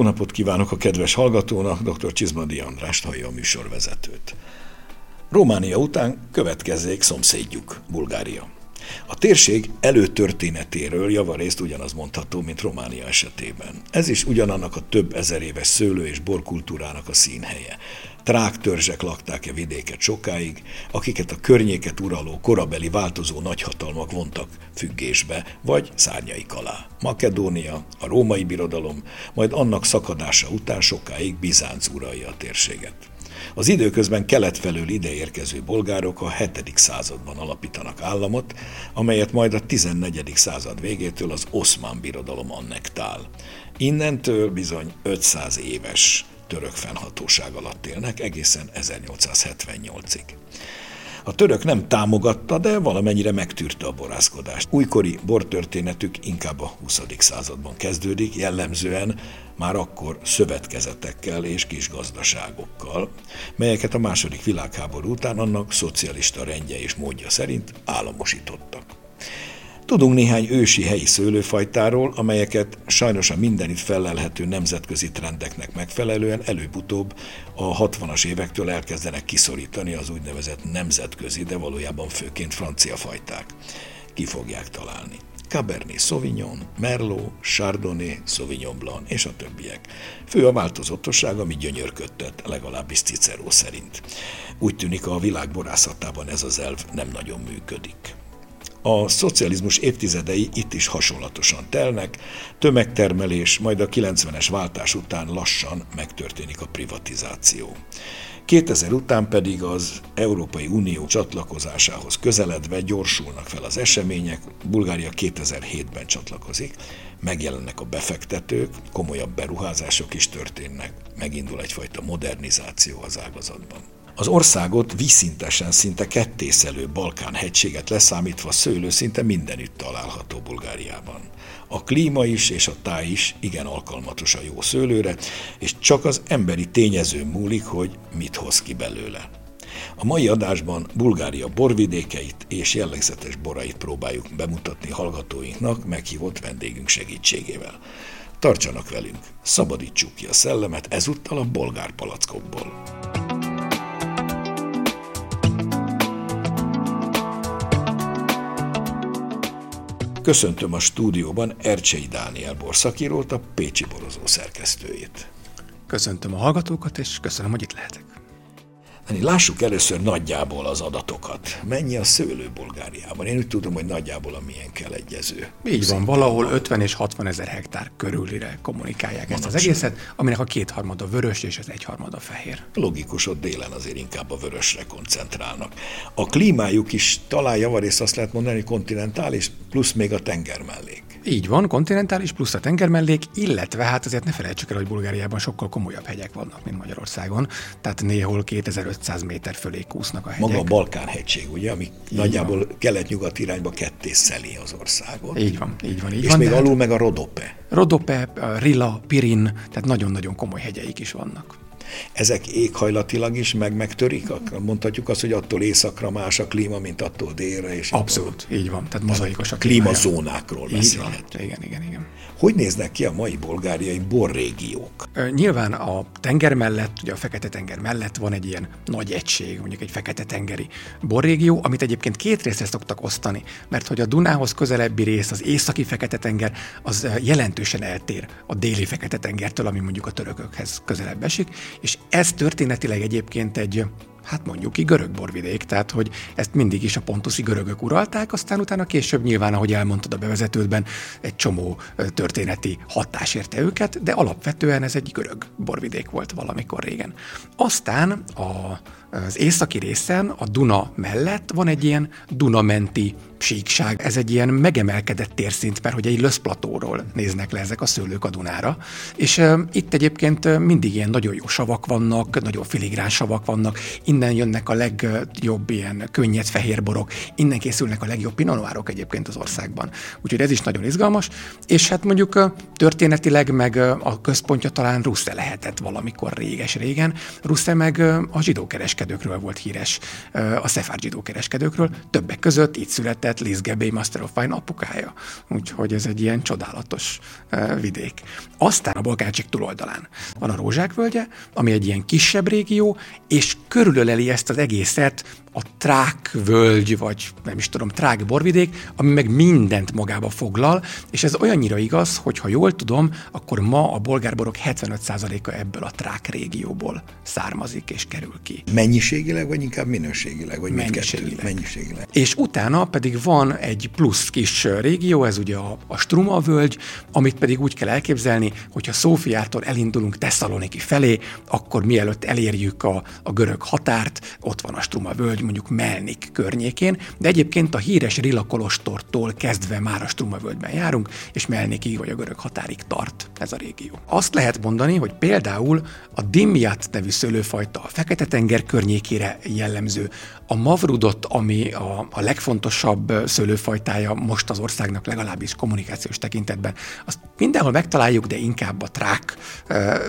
Jó napot kívánok a kedves hallgatónak, dr. Csizmadi Andrást hallja a műsorvezetőt. Románia után következzék szomszédjuk, Bulgária. A térség előtörténetéről javarészt ugyanaz mondható, mint Románia esetében. Ez is ugyanannak a több ezer éves szőlő- és borkultúrának a színhelye. Tráktörzsek lakták-e vidéket sokáig, akiket a környéket uraló korabeli változó nagyhatalmak vontak függésbe, vagy szárnyaik alá. Makedónia, a római birodalom, majd annak szakadása után sokáig Bizánc uralja a térséget. Az időközben kelet felől ideérkező bolgárok a 7. században alapítanak államot, amelyet majd a 14. század végétől az oszmán birodalom annektál. Innentől bizony 500 éves török fennhatóság alatt élnek egészen 1878-ig. A török nem támogatta, de valamennyire megtűrte a borászkodást. Újkori bortörténetük inkább a 20. században kezdődik, jellemzően már akkor szövetkezetekkel és kis gazdaságokkal, melyeket a második világháború után annak szocialista rendje és módja szerint államosítottak. Tudunk néhány ősi helyi szőlőfajtáról, amelyeket sajnos a mindenütt felelhető nemzetközi trendeknek megfelelően előbb-utóbb a 60-as évektől elkezdenek kiszorítani az úgynevezett nemzetközi, de valójában főként francia fajták. Ki fogják találni. Cabernet Sauvignon, Merlot, Chardonnay, Sauvignon Blanc és a többiek. Fő a változatosság, ami gyönyörködtet, legalábbis Cicero szerint. Úgy tűnik a világ borászatában ez az elv nem nagyon működik. A szocializmus évtizedei itt is hasonlatosan telnek, tömegtermelés, majd a 90-es váltás után lassan megtörténik a privatizáció. 2000 után pedig az Európai Unió csatlakozásához közeledve gyorsulnak fel az események, Bulgária 2007-ben csatlakozik, megjelennek a befektetők, komolyabb beruházások is történnek, megindul egyfajta modernizáció az ágazatban. Az országot vízszintesen szinte kettészelő Balkán hegységet leszámítva szőlő szinte mindenütt található Bulgáriában. A klíma is és a táj is igen alkalmatos a jó szőlőre, és csak az emberi tényező múlik, hogy mit hoz ki belőle. A mai adásban Bulgária borvidékeit és jellegzetes borait próbáljuk bemutatni hallgatóinknak meghívott vendégünk segítségével. Tartsanak velünk, szabadítsuk ki a szellemet ezúttal a bolgár palackokból. Köszöntöm a stúdióban Ercsei Dániel borszakírót, a Pécsi Borozó szerkesztőjét. Köszöntöm a hallgatókat, és köszönöm, hogy itt lehetek. Lássuk először nagyjából az adatokat. Mennyi a szőlő Bulgáriában? Én úgy tudom, hogy nagyjából a milyen kell egyező. Így van, valahol 50 és 60 ezer hektár körülire kommunikálják Manapság. ezt az egészet, aminek a kétharmada vörös és az egyharmada fehér. Logikus, ott délen azért inkább a vörösre koncentrálnak. A klímájuk is talán javarészt azt lehet mondani, kontinentális, plusz még a tenger mellék. Így van, kontinentális plusz a tengermellék, illetve hát azért ne felejtsük el, hogy Bulgáriában sokkal komolyabb hegyek vannak, mint Magyarországon, tehát néhol 2500 méter fölé kúsznak a hegyek. Maga a Balkán-hegység, ugye, ami így nagyjából kelet-nyugat irányba kettészeli az országot. Így van, így van. Így És van, még alul hát... meg a Rodope. Rodope, Rila, Pirin, tehát nagyon-nagyon komoly hegyeik is vannak ezek éghajlatilag is meg megtörik? Mondhatjuk azt, hogy attól északra más a klíma, mint attól délre. És Abszolút, így van. Tehát mozaikos a klímazónákról beszélhet. Igen, igen, igen. Hogy néznek ki a mai bulgáriai borrégiók? Nyilván a tenger mellett, ugye a Fekete-tenger mellett van egy ilyen nagy egység, mondjuk egy Fekete-tengeri borrégió, amit egyébként két részre szoktak osztani, mert hogy a Dunához közelebbi rész, az északi Fekete-tenger, az jelentősen eltér a déli Fekete-tengertől, ami mondjuk a törökökhez közelebb esik, és ez történetileg egyébként egy hát mondjuk ki görög borvidék, tehát hogy ezt mindig is a pontuszi görögök uralták, aztán utána később nyilván, ahogy elmondtad a bevezetődben, egy csomó történeti hatás érte őket, de alapvetően ez egy görög borvidék volt valamikor régen. Aztán a, az északi részen, a Duna mellett van egy ilyen Dunamenti síkság. Ez egy ilyen megemelkedett térszint, mert hogy egy löszplatóról néznek le ezek a szőlők a Dunára. És uh, itt egyébként mindig ilyen nagyon jó savak vannak, nagyon filigrán savak vannak, innen jönnek a legjobb ilyen könnyed fehér borok, innen készülnek a legjobb pinonvárok egyébként az országban. Úgyhogy ez is nagyon izgalmas, és hát mondjuk történetileg meg a központja talán Russe lehetett valamikor réges-régen. Russe meg a zsidókereskedőkről volt híres, a szefár zsidókereskedőkről, többek között itt született Liz Gebé Master of Fine apukája. Úgyhogy ez egy ilyen csodálatos vidék. Aztán a Bolgácsik túloldalán van a Rózsák völgye, ami egy ilyen kisebb régió, és körülöleli ezt az egészet a Trák völgy, vagy nem is tudom, Trák borvidék, ami meg mindent magába foglal, és ez olyannyira igaz, hogy ha jól tudom, akkor ma a bolgárborok 75%-a ebből a Trák régióból származik és kerül ki. Mennyiségileg, vagy inkább minőségileg? Vagy mennyiségileg. mennyiségileg. És utána pedig van egy plusz kis régió, ez ugye a, a Struma völgy, amit pedig úgy kell elképzelni, hogyha Szófiától elindulunk Tesszaloniki felé, akkor mielőtt elérjük a, a görög határt, ott van a Struma völgy, vagy mondjuk Melnik környékén, de egyébként a híres Rila Kolostortól kezdve már a Strumavölgyben járunk, és Melnikig vagy a görög határig tart ez a régió. Azt lehet mondani, hogy például a Dimjat nevű szőlőfajta a Fekete-tenger környékére jellemző, a mavrudot, ami a, a legfontosabb szőlőfajtája most az országnak legalábbis kommunikációs tekintetben, azt mindenhol megtaláljuk, de inkább a trák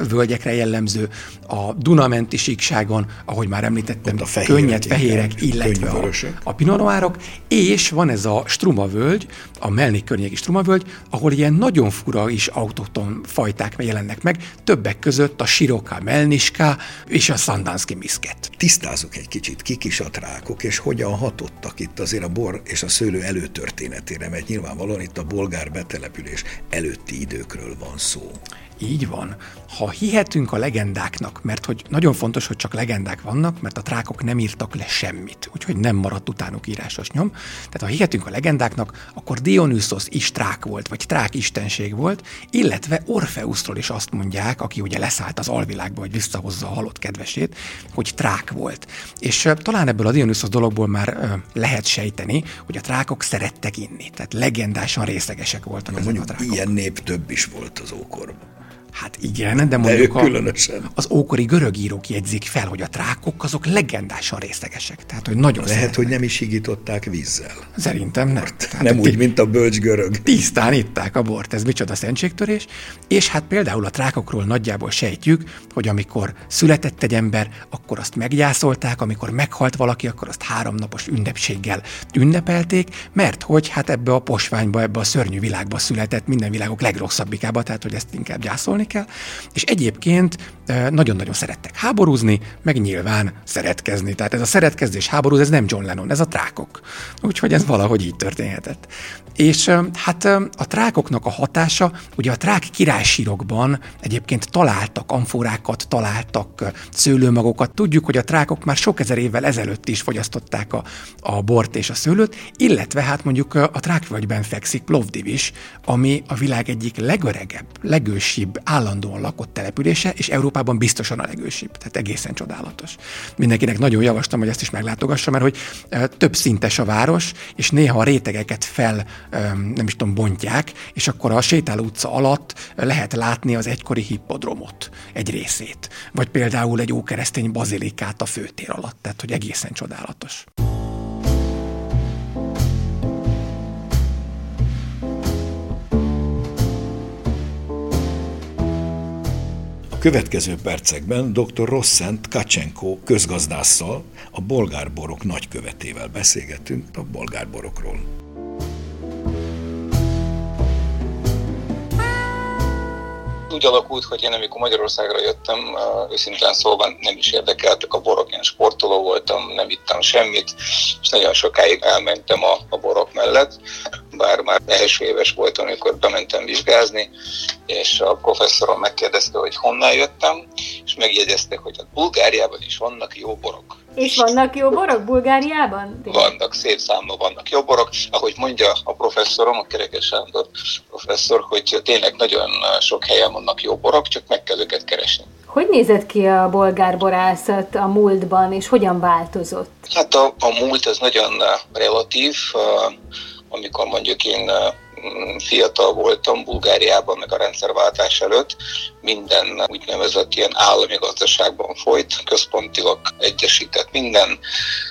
völgyekre jellemző, a Dunamenti síkságon, ahogy már említettem, a fehér, könnyed fehérek, illetve a, a pinonoárok, és van ez a Struma völgy, a Melnik környéki Struma völgy, ahol ilyen nagyon fura is autokton fajták jelennek meg, többek között a Siroka Melniska és a Sandanski miszket. Tisztázunk egy kicsit, kik is a trák diákok, és hogyan hatottak itt azért a bor és a szőlő előtörténetére, mert nyilvánvalóan itt a bolgár betelepülés előtti időkről van szó. Így van. Ha hihetünk a legendáknak, mert hogy nagyon fontos, hogy csak legendák vannak, mert a trákok nem írtak le semmit, úgyhogy nem maradt utánuk írásos nyom. Tehát ha hihetünk a legendáknak, akkor Dionysos is trák volt, vagy trák istenség volt, illetve Orfeuszról is azt mondják, aki ugye leszállt az alvilágba, hogy visszahozza a halott kedvesét, hogy trák volt. És talán ebből a Dionysos dologból már lehet sejteni, hogy a trákok szerettek inni, tehát legendásan részegesek voltak ezek a trákok. Ilyen nép több is volt az ókorban. Hát igen, de mondjuk de a, különösen. az ókori görög írók jegyzik fel, hogy a trákok azok legendásan részlegesek. Tehát, hogy nagyon Lehet, szeretnek. hogy nem is higították vízzel. Szerintem nem. Tehát, nem úgy, mint a bölcs görög. Tisztán itták a bort, ez micsoda szentségtörés. És hát például a trákokról nagyjából sejtjük, hogy amikor született egy ember, akkor azt meggyászolták, amikor meghalt valaki, akkor azt háromnapos ünnepséggel ünnepelték, mert hogy hát ebbe a posványba, ebbe a szörnyű világba született, minden világok legrosszabbikába, tehát hogy ezt inkább gyászolni harcolni kell, és egyébként nagyon-nagyon szerettek háborúzni, meg nyilván szeretkezni. Tehát ez a szeretkezés háború, ez nem John Lennon, ez a trákok. Úgyhogy ez valahogy így történhetett. És hát a trákoknak a hatása, ugye a trák királysírokban egyébként találtak amforákat, találtak szőlőmagokat. Tudjuk, hogy a trákok már sok ezer évvel ezelőtt is fogyasztották a, a bort és a szőlőt, illetve hát mondjuk a trákvölgyben fekszik Plovdiv is, ami a világ egyik legöregebb, legősibb, állandóan lakott települése, és Európában biztosan a legősibb. Tehát egészen csodálatos. Mindenkinek nagyon javaslom, hogy ezt is meglátogassa, mert hogy több szintes a város, és néha a rétegeket fel nem is tudom, bontják, és akkor a sétáló utca alatt lehet látni az egykori hippodromot egy részét. Vagy például egy ókeresztény bazilikát a főtér alatt, tehát hogy egészen csodálatos. Következő percekben dr. Rosszent Kacsenko közgazdásszal, a bolgárborok nagykövetével beszélgetünk a bolgárborokról. úgy alakult, hogy én amikor Magyarországra jöttem, őszintén szóval nem is érdekeltek a borok, én sportoló voltam, nem ittam semmit, és nagyon sokáig elmentem a, a borok mellett, bár már első éves voltam, amikor bementem vizsgázni, és a professzorom megkérdezte, hogy honnan jöttem, és megjegyezte, hogy a Bulgáriában is vannak jó borok. És vannak jó borok Bulgáriában? Vannak, szép számban vannak jó borok. Ahogy mondja a professzorom, a Kerekes Sándor professzor, hogy tényleg nagyon sok helyen vannak jó borok, csak meg kell őket keresni. Hogy nézett ki a bolgár borászat a múltban, és hogyan változott? Hát a, a múlt az nagyon relatív. Amikor mondjuk én mm, fiatal voltam Bulgáriában, meg a rendszerváltás előtt, minden úgynevezett ilyen állami gazdaságban folyt, központilag egyesített minden.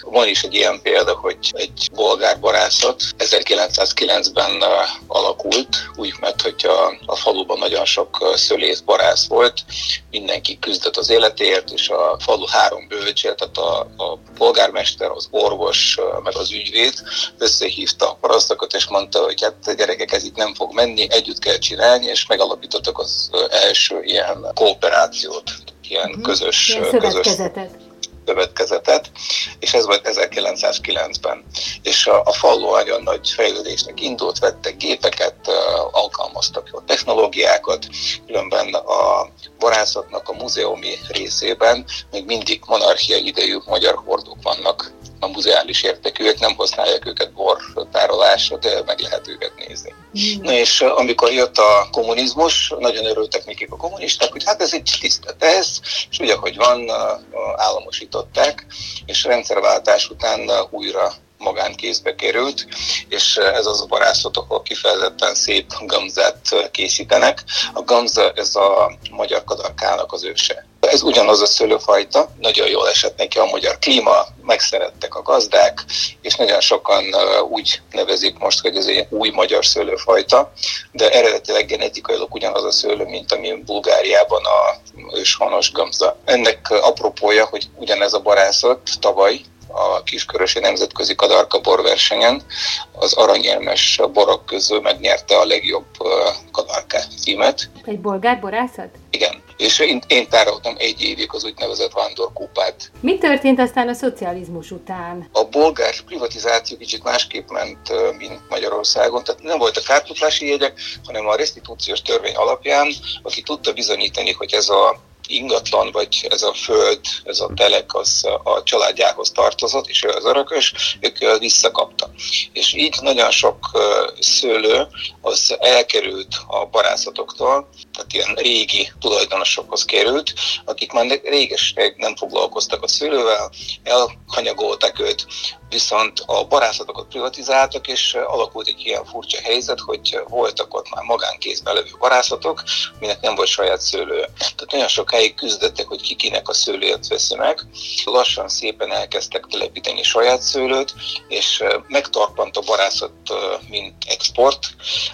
Van is egy ilyen példa, hogy egy bolgár barászat 1909-ben alakult, úgy, mert hogy a, a faluban nagyon sok szölész barász volt, mindenki küzdött az életéért, és a falu három bölcsél, tehát a, a polgármester, az orvos, meg az ügyvéd összehívta a parasztokat, és mondta, hogy hát gyerekek, ez itt nem fog menni, együtt kell csinálni, és megalapítottak az első ilyen kooperációt, ilyen mhm. közös, ilyen szövetkezetet. közös szövetkezetet, és ez volt 1909-ben. És a, a falu nagyon nagy fejlődésnek indult, vettek gépeket, alkalmaztak jó technológiákat, különben a borászatnak a múzeumi részében még mindig monarchia idejű magyar hordók vannak a muzeális értékűek, nem használják őket bortárolásra, de meg lehet őket nézni. Mm. Na és amikor jött a kommunizmus, nagyon örültek nekik a kommunisták, hogy hát ez egy tiszta tesz, és ugye, hogy van, államosították, és rendszerváltás után újra magánkézbe került, és ez az a barászat, ahol kifejezetten szép gamzát készítenek. A gamza ez a magyar kadarkának az őse. Ez ugyanaz a szőlőfajta, nagyon jól esett neki a magyar klíma, megszerettek a gazdák, és nagyon sokan úgy nevezik most, hogy ez egy új magyar szőlőfajta, de eredetileg genetikailag ugyanaz a szőlő, mint ami Bulgáriában a őshonos gamza. Ennek apropója, hogy ugyanez a barászat tavaly a Kiskörösi Nemzetközi Kadarka borversenyen az aranyérmes borok közül megnyerte a legjobb kadarka címet. Egy bolgár borászat? Igen, és én, én tároltam egy évig az úgynevezett vándorkúpát. Mi történt aztán a szocializmus után? A bolgár privatizáció kicsit másképp ment, mint Magyarországon, tehát nem voltak kártutlási jegyek, hanem a restitúciós törvény alapján, aki tudta bizonyítani, hogy ez a ingatlan, vagy ez a föld, ez a telek, az a családjához tartozott, és ő az örökös, ők visszakapta. És így nagyon sok szőlő az elkerült a barászatoktól, tehát ilyen régi tulajdonosokhoz került, akik már réges nem foglalkoztak a szőlővel, elhanyagolták őt, viszont a barászatokat privatizáltak, és alakult egy ilyen furcsa helyzet, hogy voltak ott már magánkézben levő barászatok, minek nem volt saját szőlő. Tehát nagyon sokáig küzdöttek, hogy ki kinek a szőlőjét veszi meg. Lassan szépen elkezdtek telepíteni saját szőlőt, és megtarpant a barászat, mint export,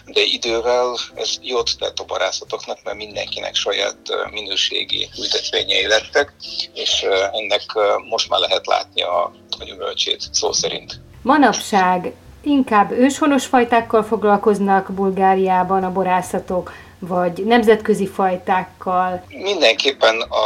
de idővel ez jót tett a barászatoknak, mert mindenkinek saját minőségi ültetvényei lettek, és ennek most már lehet látni a, a gyümölcsét szó szerint. Manapság inkább őshonos fajtákkal foglalkoznak Bulgáriában a borászatok, vagy nemzetközi fajtákkal? Mindenképpen a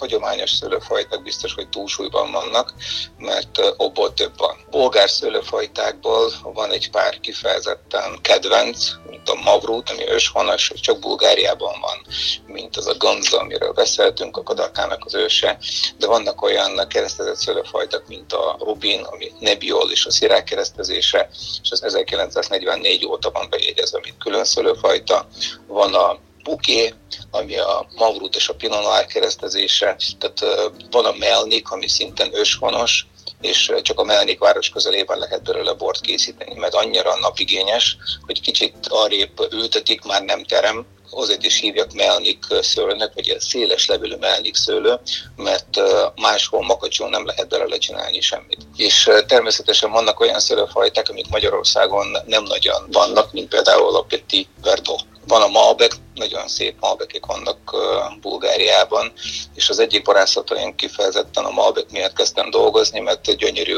hagyományos szőlőfajták biztos, hogy túlsúlyban vannak, mert abból több van. Bolgár szőlőfajtákból van egy pár kifejezetten kedvenc, mint a Mavrút, ami őshonos, csak Bulgáriában van, mint az a Gonza, amiről beszéltünk, a Kadarkának az őse, de vannak olyan keresztezett szőlőfajták, mint a Rubin, ami Nebiol és a Szirák keresztezése, és az 1944 óta van bejegyezve, mint külön szőlőfajta. Van a Buké, ami a Mavrut és a Pinot Noir keresztezése, tehát van a Melnik, ami szinten őshonos, és csak a Melnik város közelében lehet belőle bort készíteni, mert annyira napigényes, hogy kicsit arrébb ültetik, már nem terem, azért is hívják melnik szőlőnek, vagy ilyen széles levelű melnik szőlő, mert máshol makacson nem lehet belőle csinálni semmit. És természetesen vannak olyan szőlőfajták, amik Magyarországon nem nagyon vannak, mint például a Petit Verdot. Van a Malbec, nagyon szép Malbekek vannak Bulgáriában, és az egyik barászaton én kifejezetten a Malbec miatt kezdtem dolgozni, mert gyönyörű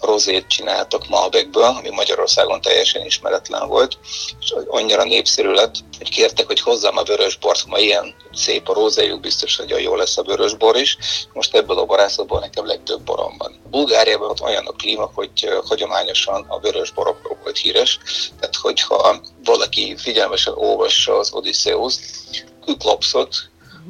rozét csináltak Malbekből, ami Magyarországon teljesen ismeretlen volt, és annyira népszerű lett, hogy kértek, hogy hozzam a vörösbort, ma ilyen szép a rózéjuk, biztos, hogy jó lesz a vörösbor is. Most ebből a barászatból nekem legtöbb borom van. Bulgáriában ott olyan a klíma, hogy hagyományosan a vörösborokról volt híres, tehát hogyha valaki figyelmesen olvassa az Odysseus, Kyklopszot,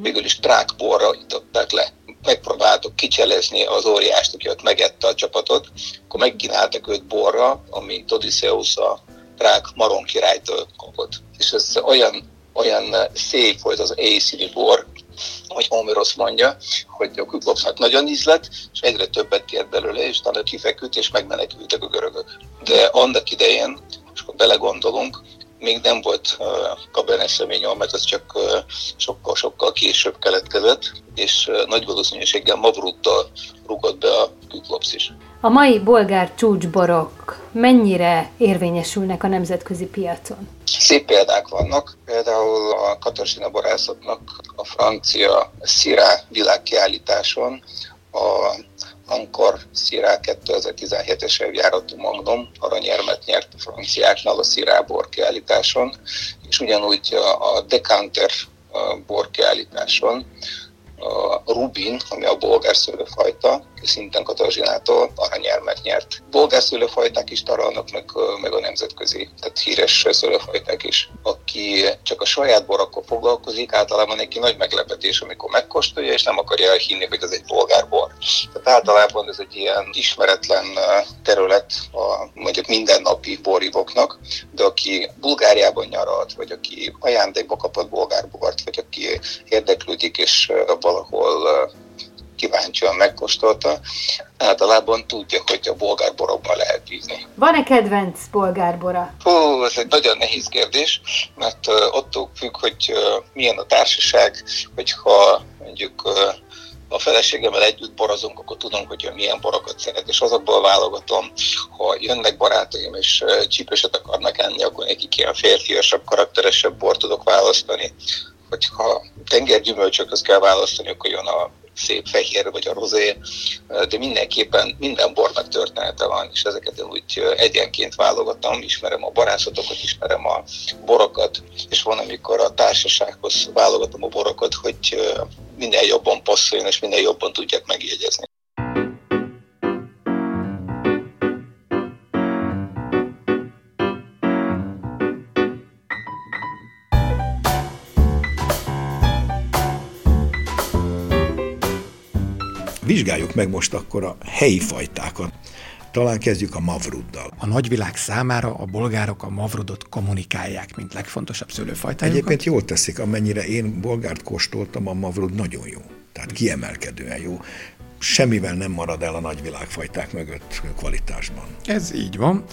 végül is trákborra itották le megpróbáltuk kicselezni az óriást, aki ott megette a csapatot, akkor megkínáltak őt borra, amit Odysseus a rák maron királytól kapott. És ez olyan, olyan szép volt az éjszíni bor, hogy Homeros mondja, hogy a Kuklopsnak nagyon ízlet, és egyre többet kért belőle, és talán kifeküdt, és megmenekültek a görögök. De annak idején, és akkor belegondolunk, még nem volt uh, kabernet sauvignon, mert az csak sokkal-sokkal uh, később keletkezett, és uh, nagy valószínűséggel Mavruttal rúgott be a küklopsz is. A mai bolgár csúcsborok mennyire érvényesülnek a nemzetközi piacon? Szép példák vannak, például a Katarzyna borászatnak a francia Szirá világkiállításon a Ankar Szirá 2017-es évjáratú Magnum aranyérmet nyert a franciáknál a Szirá borkiállításon, és ugyanúgy a Decanter borkiállításon a Rubin, ami a bolgár szőlőfajta, szinten Katarzinától aranyérmet nyert. Bolgár szőlőfajták is taralnak, meg, meg a nemzetközi, tehát híres szőlőfajták is. Aki csak a saját borakkal foglalkozik, általában neki nagy meglepetés, amikor megkóstolja, és nem akarja hinni, hogy ez egy bolgár bor. Tehát általában ez egy ilyen ismeretlen terület a mondjuk mindennapi borivoknak, de aki Bulgáriában nyaralt, vagy aki ajándékba kapott bolgárbort, vagy aki érdeklődik, és valahol kíváncsian megkóstolta, általában tudja, hogy a bolgárborokban lehet bízni. Van-e kedvenc bolgárbora? Hú, ez egy nagyon nehéz kérdés, mert attól függ, hogy milyen a társaság, hogyha mondjuk a feleségemmel együtt borozunk, akkor tudom, hogy ő milyen borokat szeret, és azokból válogatom, ha jönnek barátaim és csípőset akarnak enni, akkor nekik ilyen férfiasabb, karakteresebb bor tudok választani. Hogyha tengergyümölcsökhöz kell választani, akkor jön a szép fehér vagy a rozé, de mindenképpen minden bornak története van, és ezeket én úgy egyenként válogatom, ismerem a barátokat, ismerem a borokat, és van, amikor a társasághoz válogatom a borokat, hogy minél jobban passzoljon, és minél jobban tudják megjegyezni. Vizsgáljuk meg most akkor a helyi fajtákat. Talán kezdjük a Mavruddal. A nagyvilág számára a bolgárok a Mavrudot kommunikálják, mint legfontosabb szőlőfajtájukat. Egyébként jól teszik, amennyire én bolgárt kóstoltam, a Mavrud nagyon jó. Tehát kiemelkedően jó semmivel nem marad el a nagyvilágfajták mögött kvalitásban. Ez így van.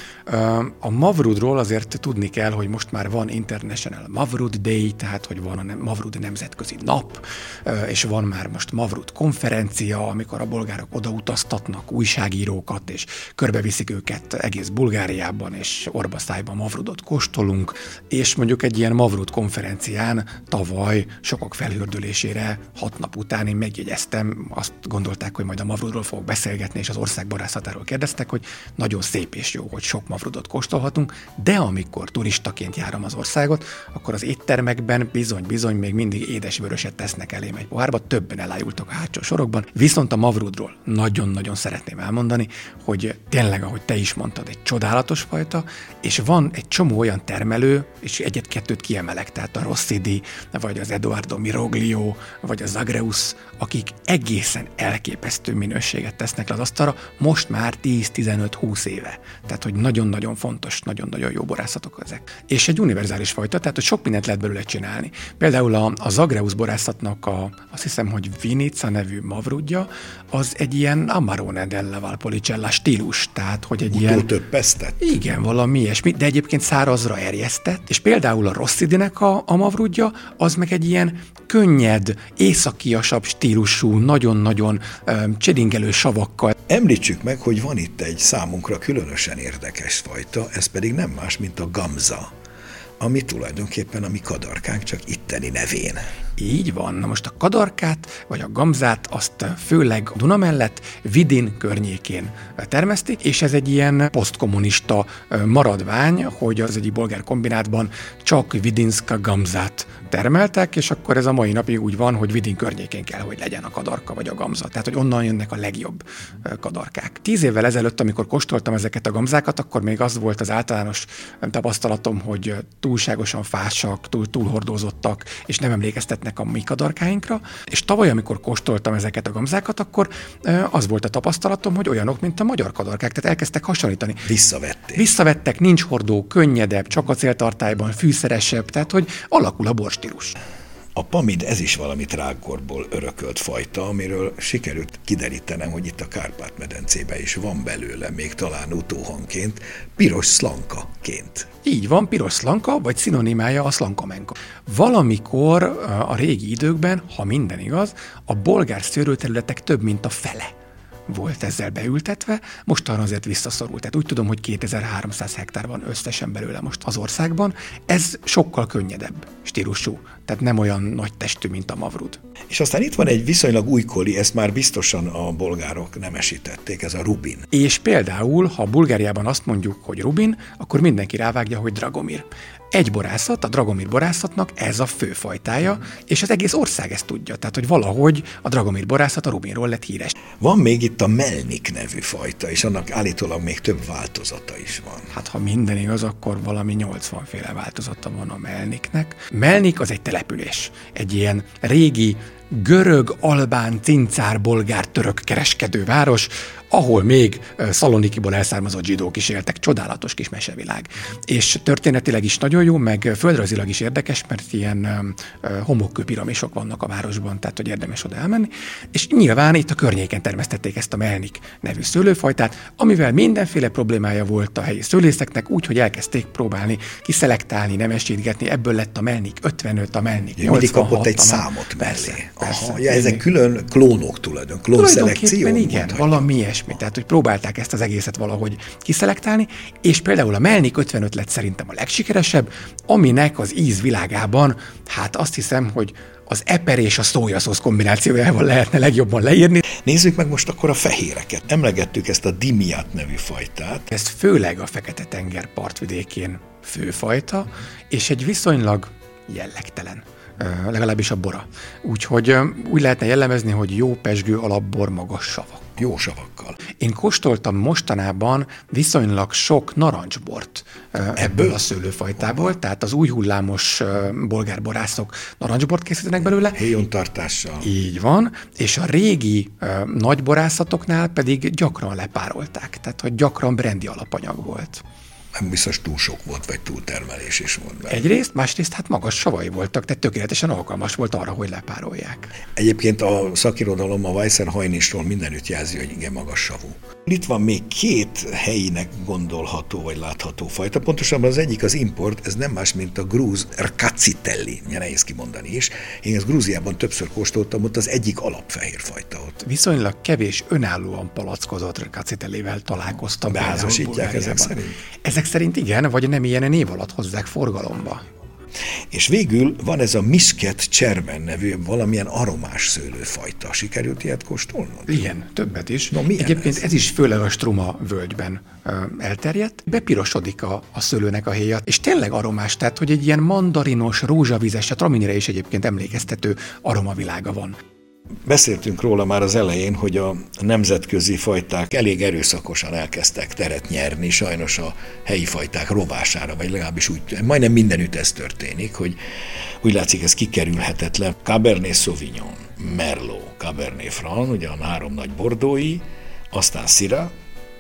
A Mavrudról azért tudni kell, hogy most már van International Mavrud Day, tehát hogy van a Mavrud nemzetközi nap, és van már most Mavrud konferencia, amikor a bolgárok odautaztatnak újságírókat, és körbeviszik őket egész Bulgáriában, és Orbasztályban Mavrudot kóstolunk, és mondjuk egy ilyen Mavrud konferencián tavaly sokak felhördülésére hat nap után én megjegyeztem, azt gondolták, hogy majd a mavrudról fogok beszélgetni, és az ország barászatáról kérdeztek, hogy nagyon szép és jó, hogy sok mavrudot kóstolhatunk, de amikor turistaként járom az országot, akkor az éttermekben bizony-bizony még mindig édes vöröset tesznek elém egy pohárba, többen elájultak a hátsó sorokban. Viszont a mavrudról nagyon-nagyon szeretném elmondani, hogy tényleg, ahogy te is mondtad, egy csodálatos fajta, és van egy csomó olyan termelő, és egyet-kettőt kiemelek, tehát a Rossidi, vagy az Eduardo Miroglio, vagy a Zagreus, akik egészen elképesztő elképesztő minőséget tesznek le az asztalra, most már 10-15-20 éve. Tehát, hogy nagyon-nagyon fontos, nagyon-nagyon jó borászatok ezek. És egy univerzális fajta, tehát, hogy sok mindent lehet belőle csinálni. Például a, a Zagreus borászatnak a, azt hiszem, hogy Vinica nevű mavrudja, az egy ilyen Amarone della Valpolicella stílus, tehát, hogy egy Utól ilyen... több pesztet? Igen, valami ilyesmi, de egyébként szárazra erjesztett, és például a Rossidinek a, a mavrudja, az meg egy ilyen könnyed, északiasabb stílusú, nagyon-nagyon csedingelő savakkal. Említsük meg, hogy van itt egy számunkra különösen érdekes fajta, ez pedig nem más, mint a gamza, ami tulajdonképpen a mi kadarkánk csak itteni nevén. Így van. Na most a kadarkát, vagy a gamzát azt főleg Duna mellett Vidin környékén termesztik, és ez egy ilyen posztkommunista maradvány, hogy az egyik bolgár kombinátban csak Vidinska gamzát termeltek, és akkor ez a mai napig úgy van, hogy Vidin környékén kell, hogy legyen a kadarka vagy a gamza. Tehát, hogy onnan jönnek a legjobb kadarkák. Tíz évvel ezelőtt, amikor kóstoltam ezeket a gamzákat, akkor még az volt az általános tapasztalatom, hogy túlságosan fásak, túl, túlhordozottak, és nem emlékeztetnek a mi kadarkáinkra. És tavaly, amikor kóstoltam ezeket a gamzákat, akkor az volt a tapasztalatom, hogy olyanok, mint a magyar kadarkák, tehát elkezdtek hasonlítani. Visszavették. Visszavettek, nincs hordó, könnyedebb, csak a céltartályban, fűszeresebb, tehát hogy alakul a borst stílus. A pamid ez is valami trágkorból örökölt fajta, amiről sikerült kiderítenem, hogy itt a Kárpát-medencében is van belőle, még talán utóhanként, piros szlankaként. Így van, piros szlanka, vagy szinonimája a szlankamenka. Valamikor a régi időkben, ha minden igaz, a bolgár szőrőterületek több mint a fele volt ezzel beültetve, mostanra azért visszaszorult. Tehát úgy tudom, hogy 2300 hektár van összesen belőle most az országban. Ez sokkal könnyedebb stílusú, tehát nem olyan nagy testű, mint a mavrud. És aztán itt van egy viszonylag újkori, ezt már biztosan a bolgárok nemesítették, ez a Rubin. És például, ha Bulgáriában azt mondjuk, hogy Rubin, akkor mindenki rávágja, hogy Dragomir. Egy borászat, a Dragomir borászatnak ez a főfajtája, és az egész ország ezt tudja. Tehát, hogy valahogy a Dragomir borászat a Rubinról lett híres. Van még itt a Melnik nevű fajta, és annak állítólag még több változata is van. Hát, ha minden igaz, akkor valami 80 féle változata van a Melniknek. Melnik az egy település. Egy ilyen régi görög, albán, cincár, bolgár, török kereskedőváros, ahol még Szalonikiból elszármazott zsidók is éltek. Csodálatos kis mesevilág. És történetileg is nagyon jó, meg földrajzilag is érdekes, mert ilyen homokkő piramisok vannak a városban, tehát hogy érdemes oda elmenni. És nyilván itt a környéken termesztették ezt a melnik nevű szőlőfajtát, amivel mindenféle problémája volt a helyi szőlészeknek, úgyhogy elkezdték próbálni kiszelektálni, nemesítgetni, ebből lett a melnik 55, a melnik 86. Mindig kapott egy számot mellé. Persze, ja, ezek külön klónok tulajdon, klónszelekció. igen, mondhatjuk. valami ilyesmi. Tehát, hogy próbálták ezt az egészet valahogy kiszelektálni, és például a Melnik 55 lett szerintem a legsikeresebb, aminek az íz világában, hát azt hiszem, hogy az eper és a szójaszósz kombinációjával lehetne legjobban leírni. Nézzük meg most akkor a fehéreket. Emlegettük ezt a dimiát nevű fajtát. Ez főleg a Fekete-tenger partvidékén főfajta, és egy viszonylag jellegtelen legalábbis a bora. Úgyhogy úgy lehetne jellemezni, hogy jó pesgő alapbor magas savak. Jó savakkal. Én kóstoltam mostanában viszonylag sok narancsbort ebből, ebből a szőlőfajtából, tehát az új hullámos bolgárborászok narancsbort készítenek belőle. Héjontartással. Így van, és a régi nagyborászatoknál pedig gyakran lepárolták, tehát hogy gyakran brendi alapanyag volt nem biztos túl sok volt, vagy túltermelés is volt. Benne. Egyrészt, másrészt hát magas savai voltak, tehát tökéletesen alkalmas volt arra, hogy lepárolják. Egyébként a szakirodalom a Weisser hajnistról mindenütt jelzi, hogy igen magas savú. Itt van még két helyinek gondolható vagy látható fajta. Pontosabban az egyik az import, ez nem más, mint a grúz erkacitelli, nehéz kimondani is. Én ezt Grúziában többször kóstoltam, ott az egyik alapfehér fajta ott. Viszonylag kevés önállóan palackozott erkacitellivel találkoztam. Beházasítják ezek szerint? Ezek szerint igen, vagy nem ilyen név alatt hozzák forgalomba. És végül van ez a misket csermen nevű valamilyen aromás szőlőfajta. Sikerült ilyet kóstolnod? Igen, többet is. No, Egyébként ez? ez is főleg a Struma völgyben ö, elterjedt. Bepirosodik a, a szőlőnek a héja, és tényleg aromás, tehát hogy egy ilyen mandarinos, rózsavizes, a traminire is egyébként emlékeztető aromavilága van. Beszéltünk róla már az elején, hogy a nemzetközi fajták elég erőszakosan elkezdtek teret nyerni, sajnos a helyi fajták rovására, vagy legalábbis úgy, majdnem mindenütt ez történik, hogy úgy látszik ez kikerülhetetlen. Cabernet Sauvignon, Merlot, Cabernet Franc, ugye a három nagy bordói, aztán Syrah,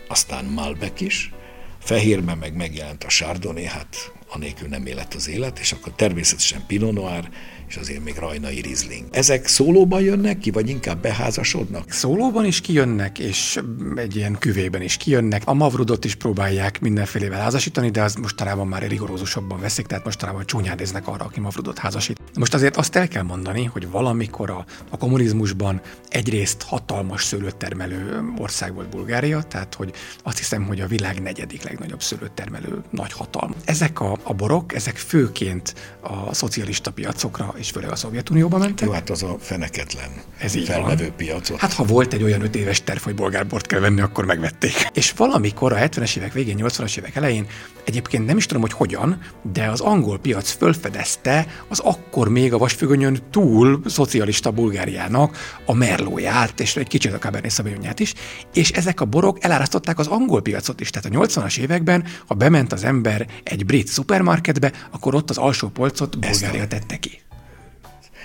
aztán Malbec is, fehérben meg megjelent a Chardonnay, hát anélkül nem élet az élet, és akkor természetesen Pinot Noir, és azért még rajnai rizling. Ezek szólóban jönnek ki, vagy inkább beházasodnak? Szólóban is kijönnek, és egy ilyen küvében is kijönnek. A mavrudot is próbálják mindenfélevel házasítani, de az mostanában már rigorózusabban veszik, tehát mostanában csúnyádéznek arra, aki mavrudot házasít. Most azért azt el kell mondani, hogy valamikor a, a kommunizmusban egyrészt hatalmas szőlőtermelő ország volt Bulgária, tehát hogy azt hiszem, hogy a világ negyedik legnagyobb szőlőtermelő nagy hatalma. Ezek a, a borok, ezek főként a szocialista piacokra és főleg a Szovjetunióba mentek. Jó, hát az a feneketlen Ez így felvevő van. piacot. Hát ha volt egy olyan öt éves terv, hogy bolgárbort kell venni, akkor megvették. És valamikor a 70-es évek végén, 80-as évek elején, egyébként nem is tudom, hogy hogyan, de az angol piac fölfedezte az akkor még a vasfüggönyön túl szocialista Bulgáriának a merlóját, és egy kicsit a Cabernet Sauvignonját is, és ezek a borok elárasztották az angol piacot is. Tehát a 80-as években, ha bement az ember egy brit szupermarketbe, akkor ott az alsó polcot Bulgária tette ki.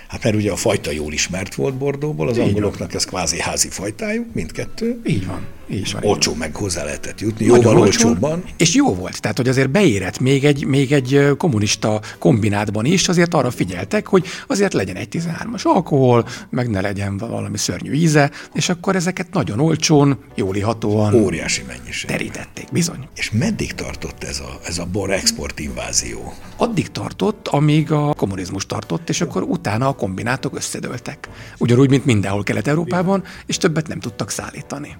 Hát mert ugye a fajta jól ismert volt Bordóból, az Így angoloknak van. ez kvázi házi fajtájuk, mindkettő. Így van. Így van, olcsó meg hozzá lehetett jutni, jóval olcsó, olcsóbban. És jó volt, tehát hogy azért beérett még egy, még egy kommunista kombinátban is, azért arra figyeltek, hogy azért legyen egy 13-as alkohol, meg ne legyen valami szörnyű íze, és akkor ezeket nagyon olcsón, jól ihatóan Óriási mennyiség. Terítették, bizony. És meddig tartott ez a, ez a bor export invázió? Addig tartott, amíg a kommunizmus tartott, és akkor utána a kombinátok összedőltek. Ugyanúgy, mint mindenhol Kelet-Európában, és többet nem tudtak szállítani.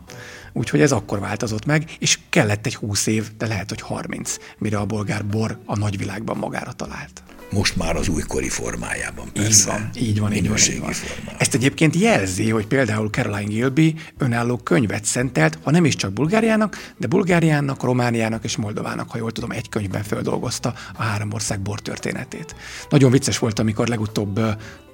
Úgyhogy ez akkor változott meg, és kellett egy 20 év, de lehet, hogy 30, mire a bolgár bor a nagyvilágban magára talált most már az újkori formájában. Persze. Így van, így van, így van, így van. Ezt egyébként jelzi, hogy például Caroline Gilby önálló könyvet szentelt, ha nem is csak Bulgáriának, de Bulgáriának, Romániának és Moldovának, ha jól tudom, egy könyvben földolgozta a három ország bor történetét. Nagyon vicces volt, amikor legutóbb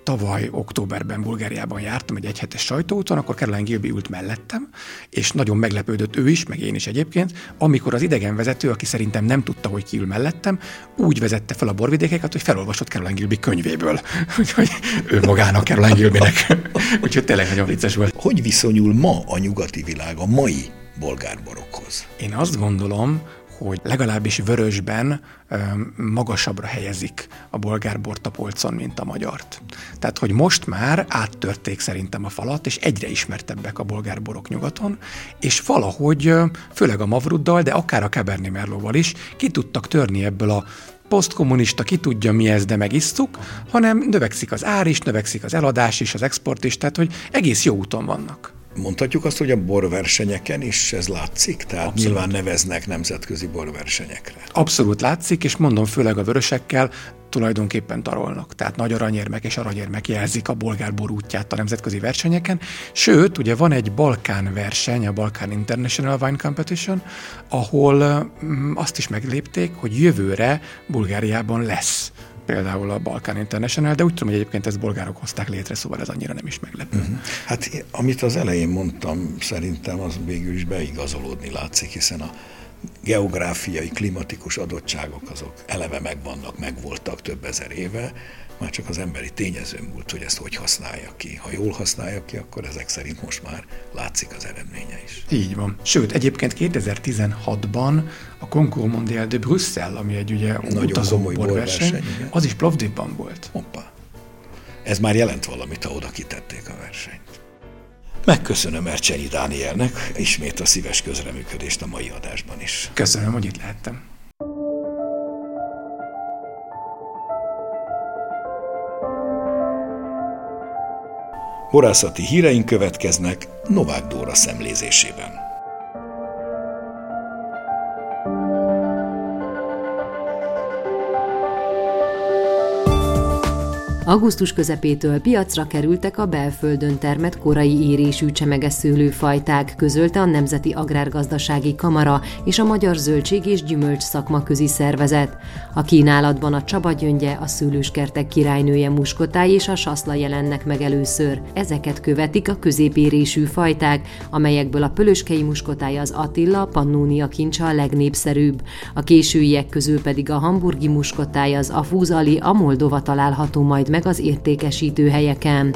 tavaly októberben Bulgáriában jártam egy egyhetes sajtóúton, akkor Caroline Gilby ült mellettem, és nagyon meglepődött ő is, meg én is egyébként, amikor az idegenvezető, aki szerintem nem tudta, hogy ki ül mellettem, úgy vezette fel a borvidékeket, hogy felolvasott Caroline Gilby könyvéből. Úgyhogy ő magának Caroline Gilbynek. Úgyhogy tényleg nagyon vicces volt. Hogy viszonyul ma a nyugati világ a mai bolgárborokhoz? Én azt gondolom, hogy legalábbis vörösben magasabbra helyezik a bolgárbort a polcon, mint a magyart. Tehát, hogy most már áttörték szerintem a falat, és egyre ismertebbek a bolgárborok nyugaton, és valahogy, főleg a Mavruddal, de akár a Cabernet Merlóval is, ki tudtak törni ebből a posztkommunista, ki tudja mi ez, de megisztuk, hanem növekszik az ár is, növekszik az eladás is, az export is, tehát hogy egész jó úton vannak. Mondhatjuk azt, hogy a borversenyeken is ez látszik? Tehát Abszolút. nyilván neveznek nemzetközi borversenyekre. Abszolút látszik, és mondom, főleg a vörösekkel tulajdonképpen tarolnak. Tehát nagy aranyérmek és aranyérmek jelzik a bolgár bor útját a nemzetközi versenyeken. Sőt, ugye van egy Balkán verseny, a Balkán International Wine Competition, ahol mm, azt is meglépték, hogy jövőre Bulgáriában lesz például a Balkán International, de úgy tudom, hogy egyébként ezt bolgárok hozták létre, szóval ez annyira nem is meglepő. Uh-huh. Hát amit az elején mondtam, szerintem az végül is beigazolódni látszik, hiszen a geográfiai, klimatikus adottságok azok eleve megvannak, megvoltak több ezer éve, már csak az emberi tényező múlt, hogy ezt hogy használja ki. Ha jól használja ki, akkor ezek szerint most már látszik az eredménye is. Így van. Sőt, egyébként 2016-ban a Concours Mondial de Bruxelles, ami egy ugye utazó borverseny, az is Plovdivban volt. Hoppa. Ez már jelent valamit, ha oda kitették a versenyt. Megköszönöm Ercsenyi Dánielnek ismét a szíves közreműködést a mai adásban is. Köszönöm, hogy itt lehettem. Borászati híreink következnek Novák Dóra szemlézésében. Augusztus közepétől piacra kerültek a belföldön termett korai érésű csemeges szőlőfajták, közölte a Nemzeti Agrárgazdasági Kamara és a Magyar Zöldség és Gyümölcs Szakmaközi Szervezet. A kínálatban a Csaba gyöngye, a szőlőskertek királynője muskotáj és a saszla jelennek meg először. Ezeket követik a középérésű fajták, amelyekből a pölöskei muskotáj az Attila, a Pannónia kincse a legnépszerűbb. A későiek közül pedig a hamburgi muskotáj, az Afúzali, a Moldova található majd meg az értékesítő helyeken.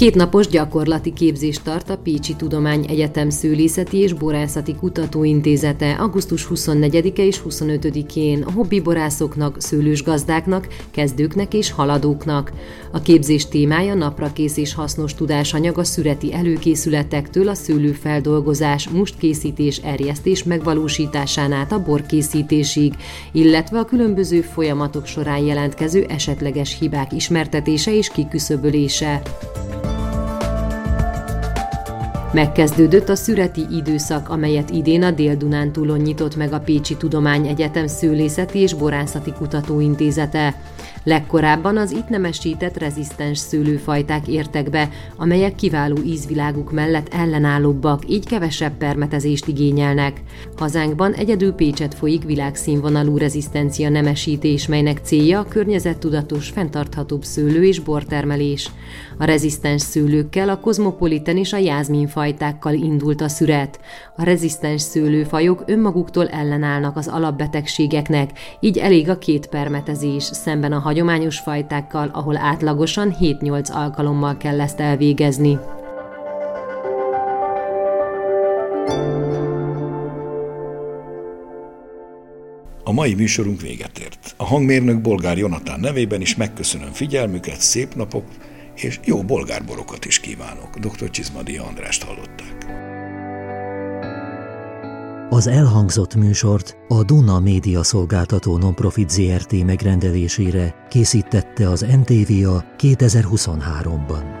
Kétnapos gyakorlati képzést tart a Pécsi Tudomány Egyetem Szőlészeti és Borászati Kutatóintézete augusztus 24-e és 25-én a hobbiborászoknak, szőlősgazdáknak, kezdőknek és haladóknak. A képzés témája naprakész és hasznos tudásanyag a szüreti előkészületektől a szőlőfeldolgozás, mustkészítés, erjesztés megvalósításán át a borkészítésig, illetve a különböző folyamatok során jelentkező esetleges hibák ismertetése és kiküszöbölése. Megkezdődött a szüreti időszak, amelyet idén a Dél-Dunántúlon nyitott meg a Pécsi Tudományegyetem Szőlészeti és Borászati Kutatóintézete. Legkorábban az itt nemesített rezisztens szőlőfajták értek be, amelyek kiváló ízviláguk mellett ellenállóbbak, így kevesebb permetezést igényelnek. Hazánkban egyedül Pécset folyik világszínvonalú rezisztencia nemesítés, melynek célja a környezettudatos, fenntarthatóbb szőlő és bortermelés. A rezisztens szőlőkkel, a kozmopoliten és a jázmin fajtákkal indult a szüret. A rezisztens szőlőfajok önmaguktól ellenállnak az alapbetegségeknek, így elég a két permetezés szemben a hagyományos fajtákkal, ahol átlagosan 7-8 alkalommal kell ezt elvégezni. A mai műsorunk véget ért. A hangmérnök bolgár Jonatán nevében is megköszönöm figyelmüket, szép napok, és jó bolgárborokat is kívánok. Dr. Csizmadi Andrást hallották. Az elhangzott műsort a Duna Média Szolgáltató Nonprofit ZRT megrendelésére készítette az NTVA 2023-ban.